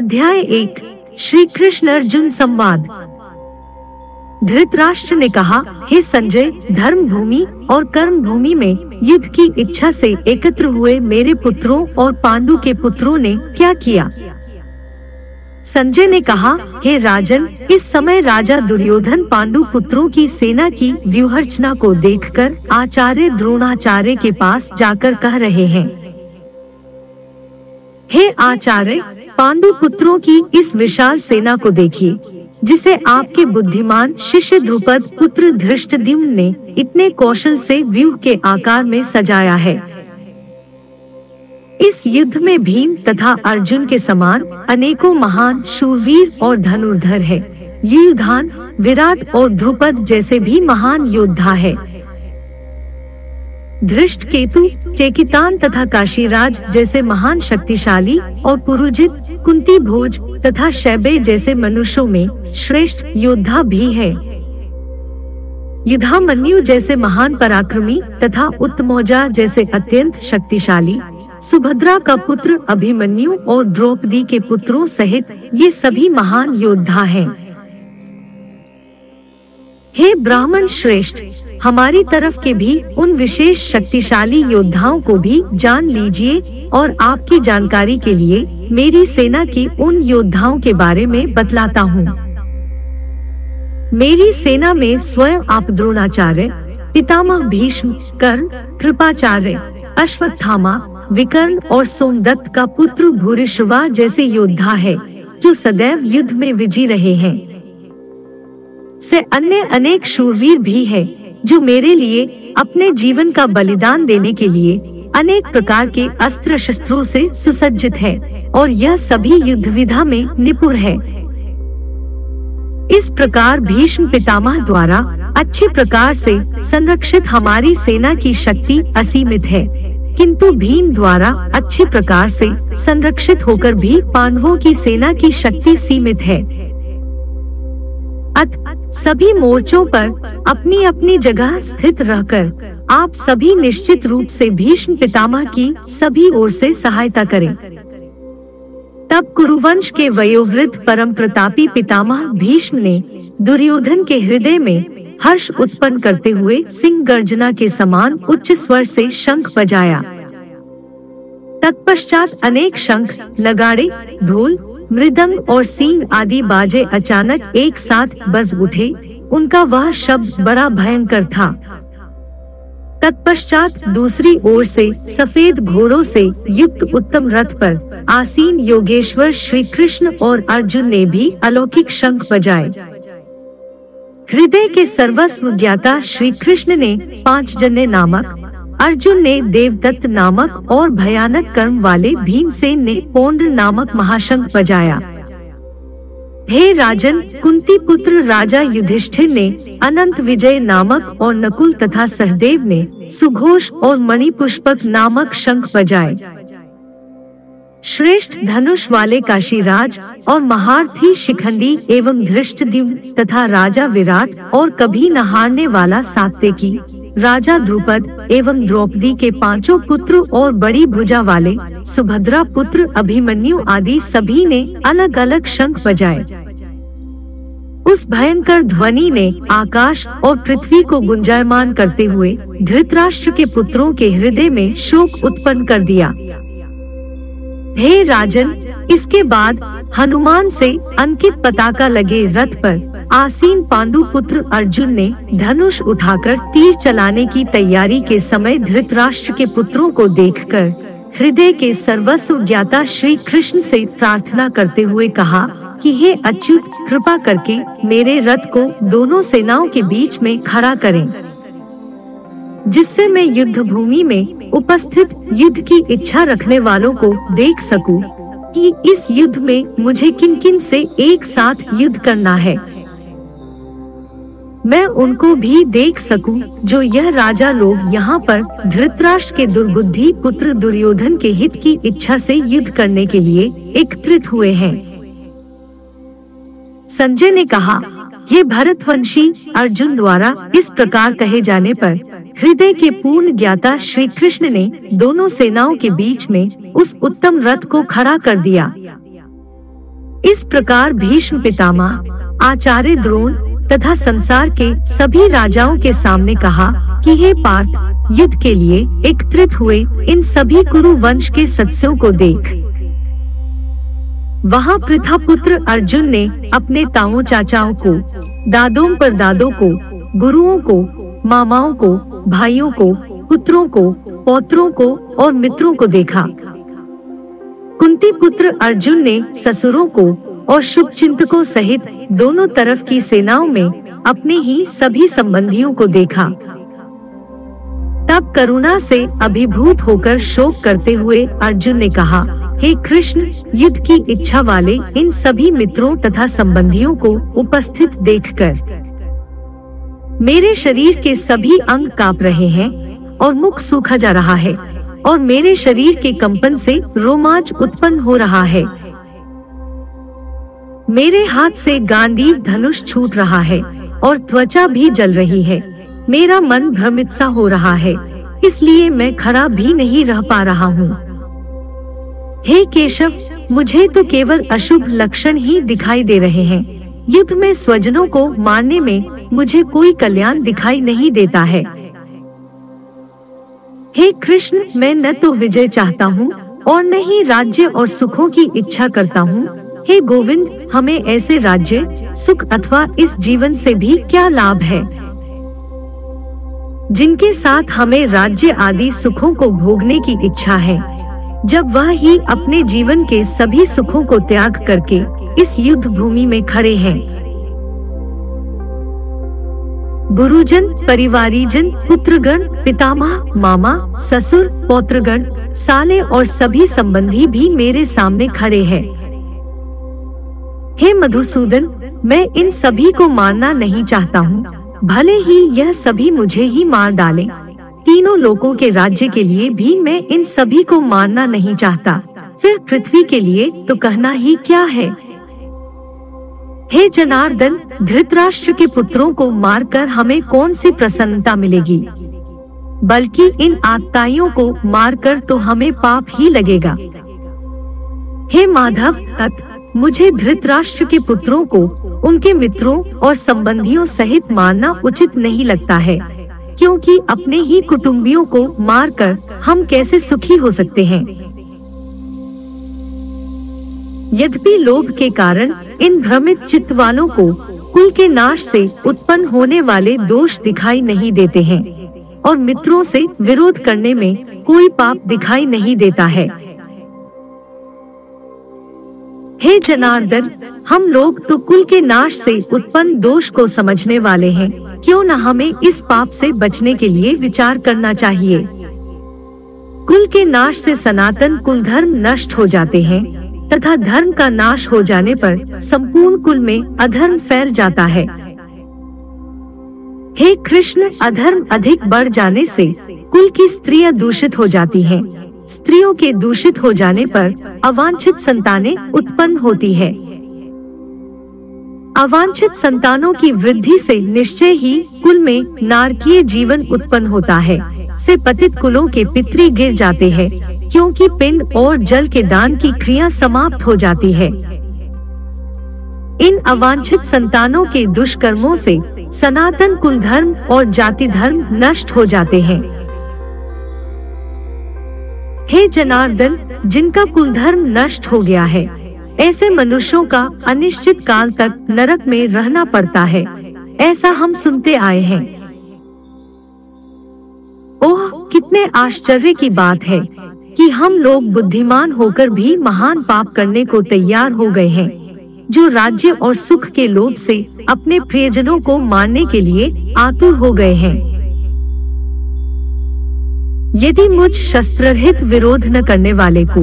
अध्याय एक श्री कृष्ण अर्जुन संवाद। धृतराष्ट्र ने कहा, हे संजय धर्म भूमि और कर्म भूमि में युद्ध की इच्छा से एकत्र हुए मेरे पुत्रों और पांडु के पुत्रों ने क्या किया? संजय ने कहा, हे राजन, इस समय राजा दुर्योधन पांडु पुत्रों की सेना की व्यूहरचना को देखकर आचार्य द्रोणाचार्य के पास जाकर कह रहे हैं। हे आचार्य पांडु पुत्रों की इस विशाल सेना को देखिए जिसे आपके बुद्धिमान शिष्य ध्रुपद पुत्र धृष्ट ने इतने कौशल से व्यूह के आकार में सजाया है। इस युद्ध में भीम तथा अर्जुन के समान अनेकों महान शूरवीर और धनुर्धर है। युधान विराट और ध्रुपद जैसे भी महान योद्धा है। धृष्ट केतु, चेकितान तथा काशीराज जैसे महान शक्तिशाली और पुरुजित कुंती भोज तथा शैबे जैसे मनुष्यों में श्रेष्ठ योद्धा भी है युधामन्यु जैसे महान पराक्रमी तथा उत्तमौजा जैसे अत्यंत शक्तिशाली, सुभद्रा का पुत्र अभिमन्यु और द्रौपदी के पुत्रों सहित ये सभी महान योद्धा हैं। हे ब्राह्मण श्रेष्ठ, हमारी तरफ़ के भी उन विशेष शक्तिशाली योद्धाओं को भी जान लीजिए और आपकी जानकारी के लिए मेरी सेना की उन योद्धाओं के बारे में बतलाता हूँ। मेरी सेना में स्वयं आप द्रोणाचार्य, पितामह भीष्म, कर्ण, कृपाचार्य, अश्वत्थामा, विकर्ण और सोमदत्त का पुत्र भूरिश्वा जैसे योद्धा है, जो सदैव युद्ध में विजयी रहे हैं। से अन्य अनेक शूरवीर भी है, जो मेरे लिए अपने जीवन का बलिदान देने के लिए अनेक प्रकार के अस्त्र शस्त्रों से सुसज्जित है और यह सभी युद्ध विधा में निपुण है। इस प्रकार भीष्म पितामह द्वारा अच्छी प्रकार से संरक्षित हमारी सेना की शक्ति असीमित है, किंतु भीम द्वारा अच्छी प्रकार से संरक्षित होकर भी पांडवों की सेना की शक्ति सीमित है। अत सभी मोर्चों पर अपनी अपनी जगह स्थित रहकर आप सभी निश्चित रूप से भीष्म पितामह की सभी ओर से सहायता करें। तब कुरुवंश के वयोवृद्ध परम प्रतापी पितामह भीष्म ने दुर्योधन के हृदय में हर्ष उत्पन्न करते हुए सिंह गर्जना के समान उच्च स्वर से शंख बजाया। तत्पश्चात अनेक शंख, नगाड़े, ढोल मृदंग और सींग आदि बाजे अचानक एक साथ बज उठे। उनका वह शब्द बड़ा भयंकर था। तत्पश्चात दूसरी ओर से सफ़ेद घोड़ों से युक्त उत्तम रथ पर आसीन योगेश्वर श्री कृष्ण और अर्जुन ने भी अलौकिक शंख बजाए। हृदय के सर्वस्व ज्ञाता श्री कृष्ण ने पाँच जन्य नामक अर्जुन ने देवदत्त नामक और भयानक कर्म वाले भीमसेन ने पौंड नामक महाशंख बजाया। हे राजन कुंती पुत्र राजा युधिष्ठिर ने अनंत विजय नामक और नकुल तथा सहदेव ने सुघोष और मणिपुष्पक नामक शंख बजाए। श्रेष्ठ धनुष वाले काशीराज और महारथी शिखंडी एवं धृष्ट तथा राजा विराट और कभी न हारने वाला सात्विकी राजा द्रुपद एवं द्रौपदी के पाँचों पुत्र और बड़ी भुजा वाले, सुभद्रा पुत्र, अभिमन्यु आदि सभी ने अलग अलग शंख बजाए। उस भयंकर ध्वनि ने आकाश और पृथ्वी को गुंजायमान करते हुए धृतराष्ट्र के पुत्रों के हृदय में शोक उत्पन्न कर दिया। हे राजन, इसके बाद हनुमान से अंकित पताका लगे रथ पर आसीन पांडु पुत्र अर्जुन ने धनुष उठाकर तीर चलाने की तैयारी के समय धृतराष्ट्र के पुत्रों को देखकर हृदय के सर्वस्व ज्ञाता श्री कृष्ण से प्रार्थना करते हुए कहा कि हे अच्युत, कृपा करके मेरे रथ को दोनों सेनाओं के बीच में खड़ा करें, जिससे मैं युद्ध भूमि में उपस्थित युद्ध की इच्छा रखने वालों को देख सकूँ कि इस युद्ध में मुझे किन किन से एक साथ युद्ध करना है। मैं उनको भी देख सकूँ, जो यह राजा लोग यहाँ पर धृतराष्ट्र के दुर्बुद्धि पुत्र दुर्योधन के हित की इच्छा से युद्ध करने के लिए एकत्रित हुए हैं। संजय ने कहा, ये भरतवंशी अर्जुन द्वारा इस प्रकार कहे जाने पर हृदय के पूर्ण ज्ञाता श्री कृष्ण ने दोनों सेनाओं के बीच में उस उत्तम रथ को खड़ा कर दिया। इस प्रकार भीष्म पितामह, आचार्य द्रोण तथा संसार के सभी राजाओं के सामने कहा कि हे पार्थ, युद्ध के लिए एकत्रित हुए इन सभी कुरु वंश के सदस्यों को देख। वहाँ पृथा पुत्र अर्जुन ने अपने ताओ चाचाओं को, दादों पर दादों को, गुरुओं को, मामाओं को, भाइयों को, पुत्रों को, पौत्रों को और मित्रों को देखा। कुंती पुत्र अर्जुन ने ससुरों को और शुभ चिंतकों सहित दोनों तरफ़ की सेनाओं में अपने ही सभी संबंधियों को देखा। तब करुणा से अभिभूत होकर शोक करते हुए अर्जुन ने कहा, हे कृष्ण, युद्ध की इच्छा वाले इन सभी मित्रों तथा संबंधियों को उपस्थित देखकर। मेरे शरीर के सभी अंग काँप रहे हैं और मुख सूखा जा रहा है और मेरे शरीर के कंपन से रोमांच उत्पन्न हो रहा है। मेरे हाथ से गांडीव धनुष छूट रहा है और त्वचा भी जल रही है। मेरा मन भ्रमित सा हो रहा है, इसलिए मैं खड़ा भी नहीं रह पा रहा हूँ। हे केशव, मुझे तो केवल अशुभ लक्षण ही दिखाई दे रहे हैं। युद्ध में स्वजनों को मारने में मुझे कोई कल्याण दिखाई नहीं देता है। हे कृष्ण, मैं न तो विजय चाहता हूँ और न ही राज्य और सुखों की इच्छा करता हूँ। हे गोविंद, हमें ऐसे राज्य, सुख अथवा इस जीवन से भी क्या लाभ है? जिनके साथ हमें राज्य आदि सुखों को भोगने की इच्छा है, जब वह ही अपने जीवन के सभी सुखों को त्याग करके इस युद्ध भूमि में खड़े हैं। गुरुजन, परिवारीजन, पुत्रगण, पितामह, मामा, ससुर, पौत्रगण, साले और सभी संबंधी भी मेरे सामने खड़े हैं। हे मधुसूदन, मैं इन सभी को मारना नहीं चाहता हूँ। भले ही यह सभी मुझे ही मार डालें। तीनों लोगों के राज्य के लिए भी मैं इन सभी को मारना नहीं चाहता। फिर पृथ्वी के लिए तो कहना ही क्या है? हे जनार्दन, धृतराष्ट्र के पुत्रों को मारकर हमें कौन सी प्रसन्नता मिलेगी? बल्कि इन आत्ताइयों को मारकर तो हमें पाप ही लगेगा। हे माधव मुझे धृतराष्ट्र के पुत्रों को, उनके मित्रों और संबंधियों सहित मारना उचित नहीं लगता है, क्योंकि अपने ही कुटुंबियों को मारकर हम कैसे सुखी हो सकते हैं। यद्यपि लोभ के कारण इन भ्रमित चित्त वालों को कुल के नाश से उत्पन्न होने वाले दोष दिखाई नहीं देते हैं, और मित्रों से विरोध करने में कोई पाप दिखाई नहीं देता है। हे जनार्दन, हम लोग तो कुल के नाश से उत्पन्न दोष को समझने वाले हैं। क्यों न हमें इस पाप से बचने के लिए विचार करना चाहिए? कुल के नाश से सनातन कुल धर्म नष्ट हो जाते हैं, तथा धर्म का नाश हो जाने पर संपूर्ण कुल में अधर्म फैल जाता है। हे कृष्ण, अधर्म अधिक बढ़ जाने से कुल की स्त्रियाँ दूषित हो जाती हैं। स्त्रियों के दूषित हो जाने पर अवांछित संतानें उत्पन्न होती है। अवांछित संतानों की वृद्धि से निश्चय ही कुल में नारकीय जीवन उत्पन्न होता है, से पतित कुलों के पितरी गिर जाते हैं, क्योंकि पिंड और जल के दान की क्रिया समाप्त हो जाती है। इन अवांछित संतानों के दुष्कर्मों से सनातन कुल धर्म और जाति धर्म नष्ट हो जाते हैं। हे जनार्दन, जिनका कुल धर्म नष्ट हो गया है, ऐसे मनुष्यों का अनिश्चित काल तक नरक में रहना पड़ता है, ऐसा हम सुनते आए हैं। ओह, कितने आश्चर्य की बात है कि हम लोग बुद्धिमान होकर भी महान पाप करने को तैयार हो गए हैं, जो राज्य और सुख के लोभ से अपने प्रियजनों को मारने के लिए आतुर हो गए हैं। यदि मुझ शस्त्ररहित विरोध न करने वाले को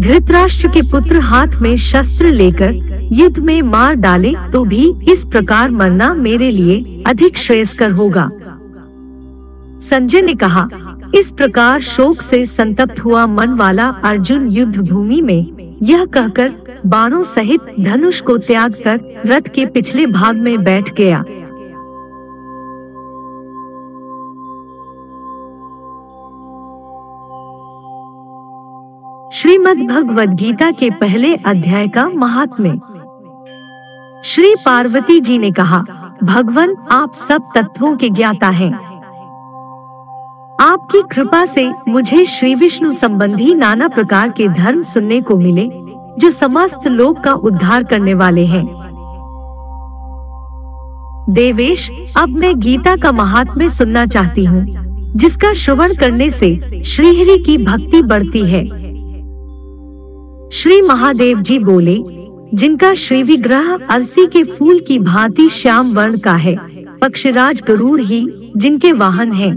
धृतराष्ट्र के पुत्र हाथ में शस्त्र लेकर युद्ध में मार डाले तो भी इस प्रकार मरना मेरे लिए अधिक श्रेयस्कर होगा। संजय ने कहा, इस प्रकार शोक से संतप्त हुआ मन वाला अर्जुन युद्ध भूमि में यह कहकर बाणों सहित धनुष को त्याग कर रथ के पिछले भाग में बैठ गया। श्रीमद् भगवद गीता के पहले अध्याय का महात्म्य। श्री पार्वती जी ने कहा, भगवान आप सब तत्वों के ज्ञाता हैं। आपकी कृपा से मुझे श्री विष्णु संबंधी नाना प्रकार के धर्म सुनने को मिले, जो समस्त लोक का उद्धार करने वाले हैं। देवेश, अब मैं गीता का महात्म्य सुनना चाहती हूँ, जिसका श्रवण करने से श्रीहरि की भक्ति बढ़ती है। श्री महादेव जी बोले जिनका श्री विग्रह अलसी के फूल की भांति श्याम वर्ण का है पक्षराज गरुड़ ही जिनके वाहन हैं,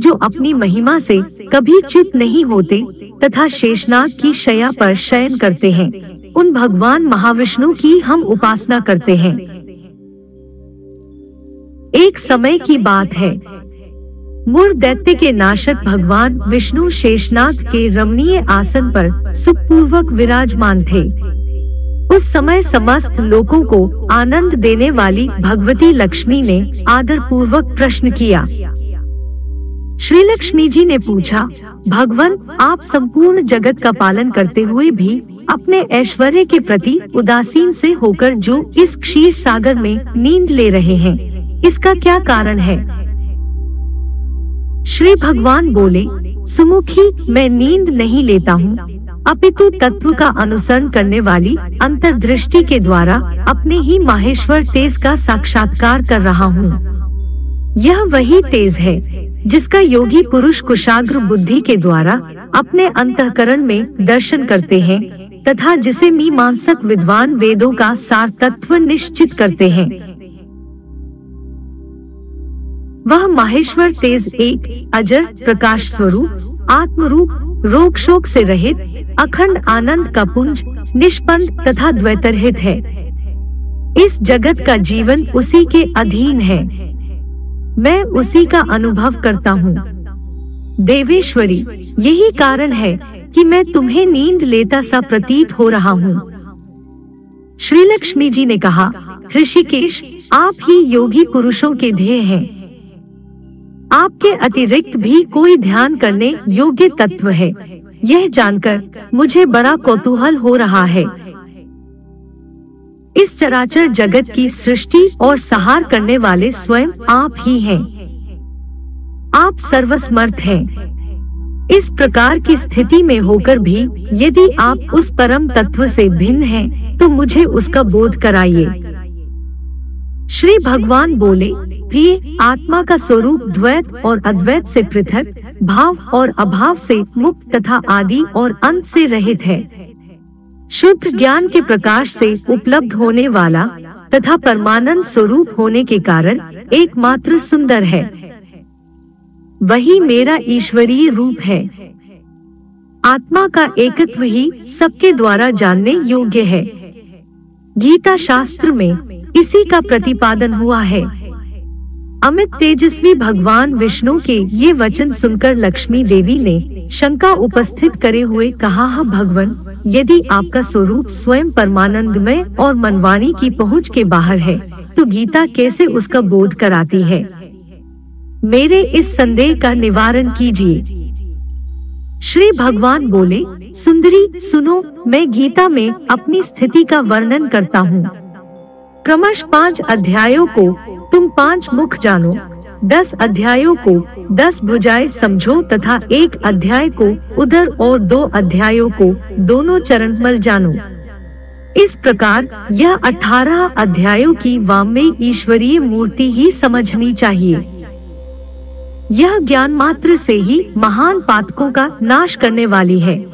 जो अपनी महिमा से कभी चित नहीं होते तथा शेषनाग की शया पर शयन करते हैं उन भगवान महाविष्णु की हम उपासना करते हैं। एक समय की बात है मूर दैत्य के नाशक भगवान विष्णु शेषनाग के रमणीय आसन पर सुखपूर्वक विराजमान थे। उस समय समस्त लोगों को आनंद देने वाली भगवती लक्ष्मी ने आदर पूर्वक प्रश्न किया। श्री लक्ष्मी जी ने पूछा, भगवान, आप संपूर्ण जगत का पालन करते हुए भी अपने ऐश्वर्य के प्रति उदासीन से होकर जो इस क्षीर सागर में नींद ले रहे हैं, इसका क्या कारण है? श्री भगवान बोले, सुमुखी, मैं नींद नहीं लेता हूँ। अपितु तत्व का अनुसरण करने वाली अंतर्दृष्टि के द्वारा अपने ही माहेश्वर तेज का साक्षात्कार कर रहा हूँ। यह वही तेज है, जिसका योगी पुरुष कुशाग्र बुद्धि के द्वारा अपने अंतकरण में दर्शन करते हैं, तथा जिसे मीमांसक विद्वान वेदों का सार तत्व निश्चित करते हैं। वह माहेश्वर तेज एक अजर प्रकाश स्वरूप आत्म रूप रोग शोक से रहित, अखंड आनंद का पुंज, निष्पन्द तथा द्वैतरहित है। इस जगत का जीवन उसी के अधीन है। मैं उसी का अनुभव करता हूँ। देवेश्वरी, यही कारण है कि मैं तुम्हें नींद लेता सा प्रतीत हो रहा हूँ। श्री लक्ष्मी जी ने कहा, ऋषिकेश, आप ही योगी पुरुषों के ध्येय हैं। आपके अतिरिक्त भी कोई ध्यान करने योग्य तत्व है यह जानकर मुझे बड़ा कौतूहल हो रहा है इस चराचर जगत की सृष्टि और सहार करने वाले स्वयं आप ही हैं। आप सर्वसमर्थ हैं। इस प्रकार की स्थिति में होकर भी यदि आप उस परम तत्व से भिन्न हैं, तो मुझे उसका बोध कराइए श्री भगवान बोले, प्रिय, आत्मा का स्वरूप द्वैत और अद्वैत से पृथक, भाव और अभाव से मुक्त तथा आदि और अंत से रहित है। शुद्ध ज्ञान के प्रकाश से उपलब्ध होने वाला तथा परमानंद स्वरूप होने के कारण एकमात्र सुंदर है। वही मेरा ईश्वरीय रूप है। आत्मा का एकत्व ही सबके द्वारा जानने योग्य है। गीता शास्त्र में इसी का प्रतिपादन हुआ है। अमित तेजस्वी भगवान विष्णु के ये वचन सुनकर लक्ष्मी देवी ने शंका उपस्थित करे हुए कहा हाँ भगवान, यदि आपका स्वरूप स्वयं परमानंदमय और मनवाणी की पहुँच के बाहर है तो गीता कैसे उसका बोध कराती है? मेरे इस संदेह का निवारण कीजिए। श्री भगवान बोले, सुंदरी, सुनो, मैं गीता में अपनी स्थिति का वर्णन करता हूँ। क्रमश पाँच अध्यायों को तुम पाँच मुख जानो। दस अध्यायों को दस भुजाएँ समझो तथा एक अध्याय को उधर और दो अध्यायों को दोनों चरण मल जानो। इस प्रकार यह अठारह अध्यायों की वामय ईश्वरीय मूर्ति ही समझनी चाहिए। यह ज्ञान मात्र से ही महान पातकों का नाश करने वाली है।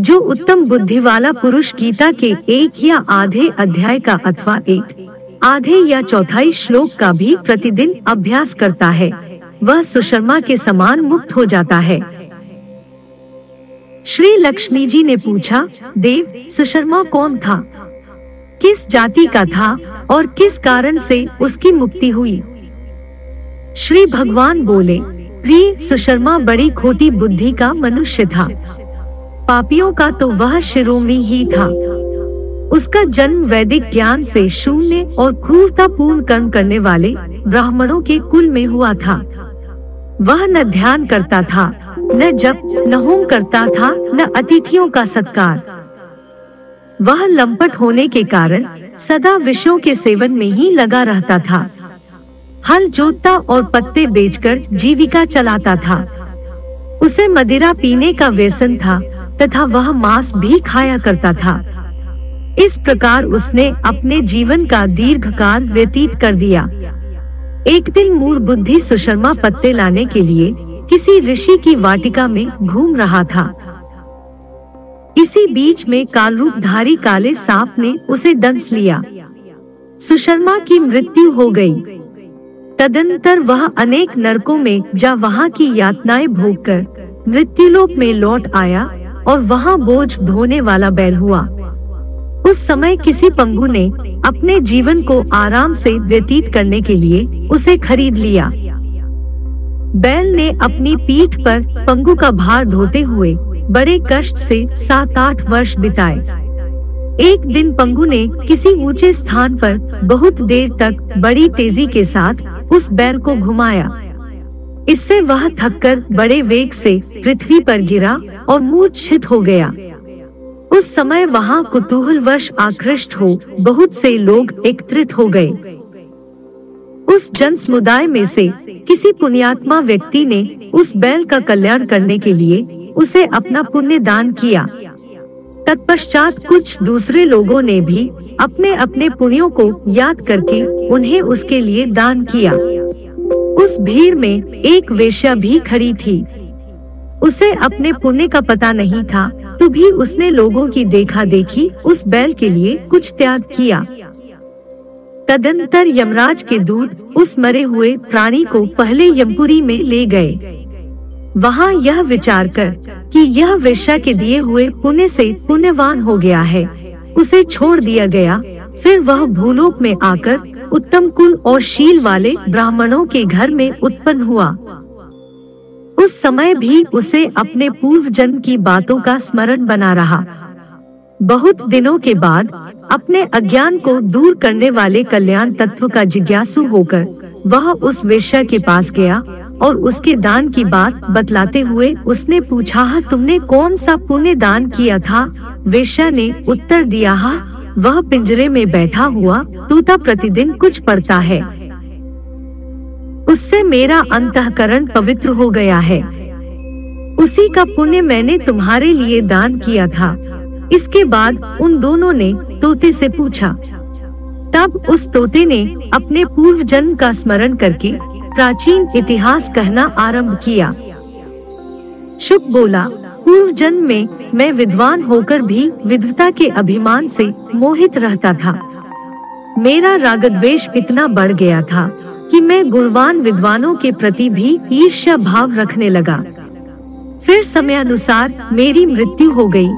जो उत्तम बुद्धि वाला पुरुष गीता के एक या आधे अध्याय का अथवा एक, आधे या चौथाई श्लोक का भी प्रतिदिन अभ्यास करता है, वह सुशर्मा के समान मुक्त हो जाता है। श्री लक्ष्मी जी ने पूछा, देव, सुशर्मा कौन था? किस जाति का था और किस कारण से उसकी मुक्ति हुई? श्री भगवान बोले, प्रिय सुशर्मा बड़ी खोटी बुद्धि का मनुष्य था। पापियों का तो वह शिरोमी ही था। उसका जन्म वैदिक ज्ञान से शून्य और क्रूरता पूर्ण कर्म करने वाले ब्राह्मणों के कुल में हुआ था। वह न ध्यान करता था, न जप, न होम करता था, न अतिथियों का सत्कार। वह लंपट होने के कारण सदा विषयों के सेवन में ही लगा रहता था। हल जोतता और पत्ते बेचकर जीविका चलाता था। उसे मदिरा पीने का व्यसन था तथा वह मांस भी खाया करता था। इस प्रकार उसने अपने जीवन का दीर्घ काल व्यतीत कर दिया। एक दिन मूल बुद्धि सुशर्मा पत्ते लाने के लिए किसी ऋषि की वाटिका में घूम रहा था। इसी बीच में कालरूपधारी काले सांप ने उसे दंस लिया। सुशर्मा की मृत्यु हो गई। तदंतर वह अनेक नरकों में जा वहाँ की यातनाएँ भोग कर मृत्युलोक में लौट आया और वहाँ बोझ ढोने वाला बैल हुआ। उस समय किसी पंगु ने अपने जीवन को आराम से व्यतीत करने के लिए उसे खरीद लिया। बैल ने अपनी पीठ पर पंगु का भार ढोते हुए बड़े कष्ट से सात आठ वर्ष बिताए। एक दिन पंगु ने किसी ऊँचे स्थान पर बहुत देर तक बड़ी तेज़ी के साथ उस बैल को घुमाया। इससे वह थककर बड़े वेग से पृथ्वी पर गिरा और मूर्छित हो गया। उस समय वहाँ कुतूहल वर्ष आकृष्ट हो, बहुत से लोग एकत्रित हो गए। उस जन समुदाय में से किसी पुण्यात्मा व्यक्ति ने उस बैल का कल्याण करने के लिए उसे अपना पुण्य दान किया। तत्पश्चात कुछ दूसरे लोगों ने भी अपने अपने पुण्यों को याद करके उन्हें उसके लिए दान किया। उस भीड़ में एक वेश्या भी खड़ी थी। उसे अपने पुण्य का पता नहीं था तो भी उसने लोगों की देखा देखी उस बैल के लिए कुछ त्याग किया। तदंतर यमराज के दूत उस मरे हुए प्राणी को पहले यमपुरी में ले गए। वहाँ यह विचार कर कि यह वेश्या के दिए हुए पुण्य से पुण्यवान हो गया है। उसे छोड़ दिया गया, फिर वह भूलोक में आकर उत्तम कुल और शील वाले ब्राह्मणों के घर में उत्पन्न हुआ। उस समय भी उसे अपने पूर्व जन्म की बातों का स्मरण बना रहा। बहुत दिनों के बाद अपने अज्ञान को दूर करने वाले कल्याण तत्व का जिज्ञासु होकर वह उस वेश्या के पास गया और उसके दान की बात बतलाते हुए उसने पूछा हाँ, तुमने कौन सा पुण्य दान किया था? वेश्या ने उत्तर दिया हा वह पिंजरे में बैठा हुआ तूता प्रतिदिन कुछ पढ़ता है। उससे मेरा अंतकरण पवित्र हो गया है। उसी का पुण्य मैंने तुम्हारे लिए दान किया था। इसके बाद उन दोनों ने तोते से पूछा। तब उस तोते ने अपने पूर्व जन्म का स्मरण करके प्राचीन इतिहास कहना आरंभ किया। शुभ बोला पूर्व जन्म में मैं विद्वान होकर भी विधता के अभिमान से मोहित रहता था। मेरा रागद्वेश इतना बढ़ गया था। कि मैं गुणवान विद्वानों के प्रति भी ईर्ष्या भाव रखने लगा। फिर समय अनुसार मेरी मृत्यु हो गई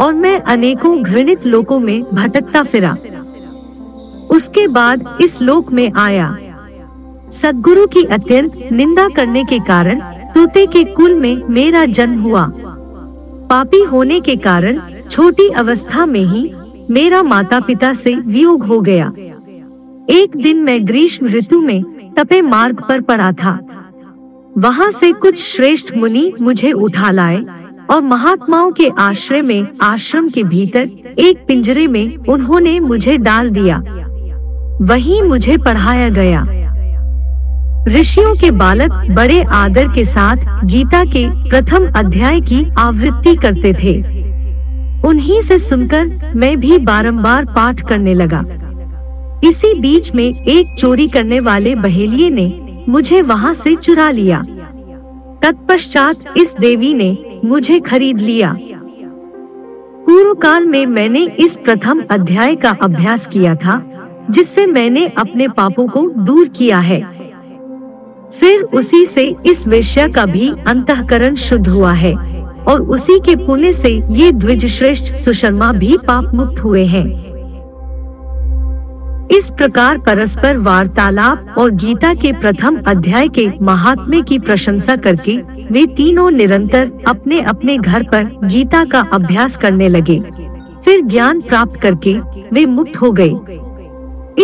और मैं अनेकों घृणित लोकों में भटकता फिरा। उसके बाद इस लोक में आया। सदगुरु की अत्यंत निंदा करने के कारण तोते के कुल में मेरा जन्म हुआ। पापी होने के कारण छोटी अवस्था में ही मेरा माता पिता से वियोग हो गया। एक दिन मैं ग्रीष्म ऋतु में तपे मार्ग पर पड़ा था। वहाँ से कुछ श्रेष्ठ मुनि मुझे उठा लाए और महात्माओं के आश्रय में, आश्रम के भीतर, एक पिंजरे में उन्होंने मुझे डाल दिया। वहीं मुझे पढ़ाया गया। ऋषियों के बालक बड़े आदर के साथ गीता के प्रथम अध्याय की आवृत्ति करते थे। उन्हीं से सुनकर मैं भी बारंबार पाठ करने लगा। इसी बीच में एक चोरी करने वाले बहेलिए ने मुझे वहाँ से चुरा लिया। तत्पश्चात इस देवी ने मुझे खरीद लिया। पूर्व काल में मैंने इस प्रथम अध्याय का अभ्यास किया था, जिससे मैंने अपने पापों को दूर किया है। फिर उसी से इस विषय का भी अंतकरण शुद्ध हुआ है, और उसी के पुण्य से ये द्विज श्रेष्ठ सुशर्मा भी पाप मुक्त हुए हैं। इस प्रकार परस्पर वार्तालाप और गीता के प्रथम अध्याय के महात्म्य की प्रशंसा करके वे तीनों निरंतर अपने अपने घर पर गीता का अभ्यास करने लगे। फिर ज्ञान प्राप्त करके वे मुक्त हो गए।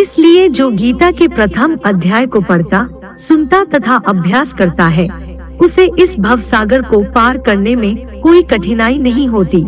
इसलिए जो गीता के प्रथम अध्याय को पढ़ता, सुनता तथा अभ्यास करता है, उसे इस भव सागर को पार करने में कोई कठिनाई नहीं होती।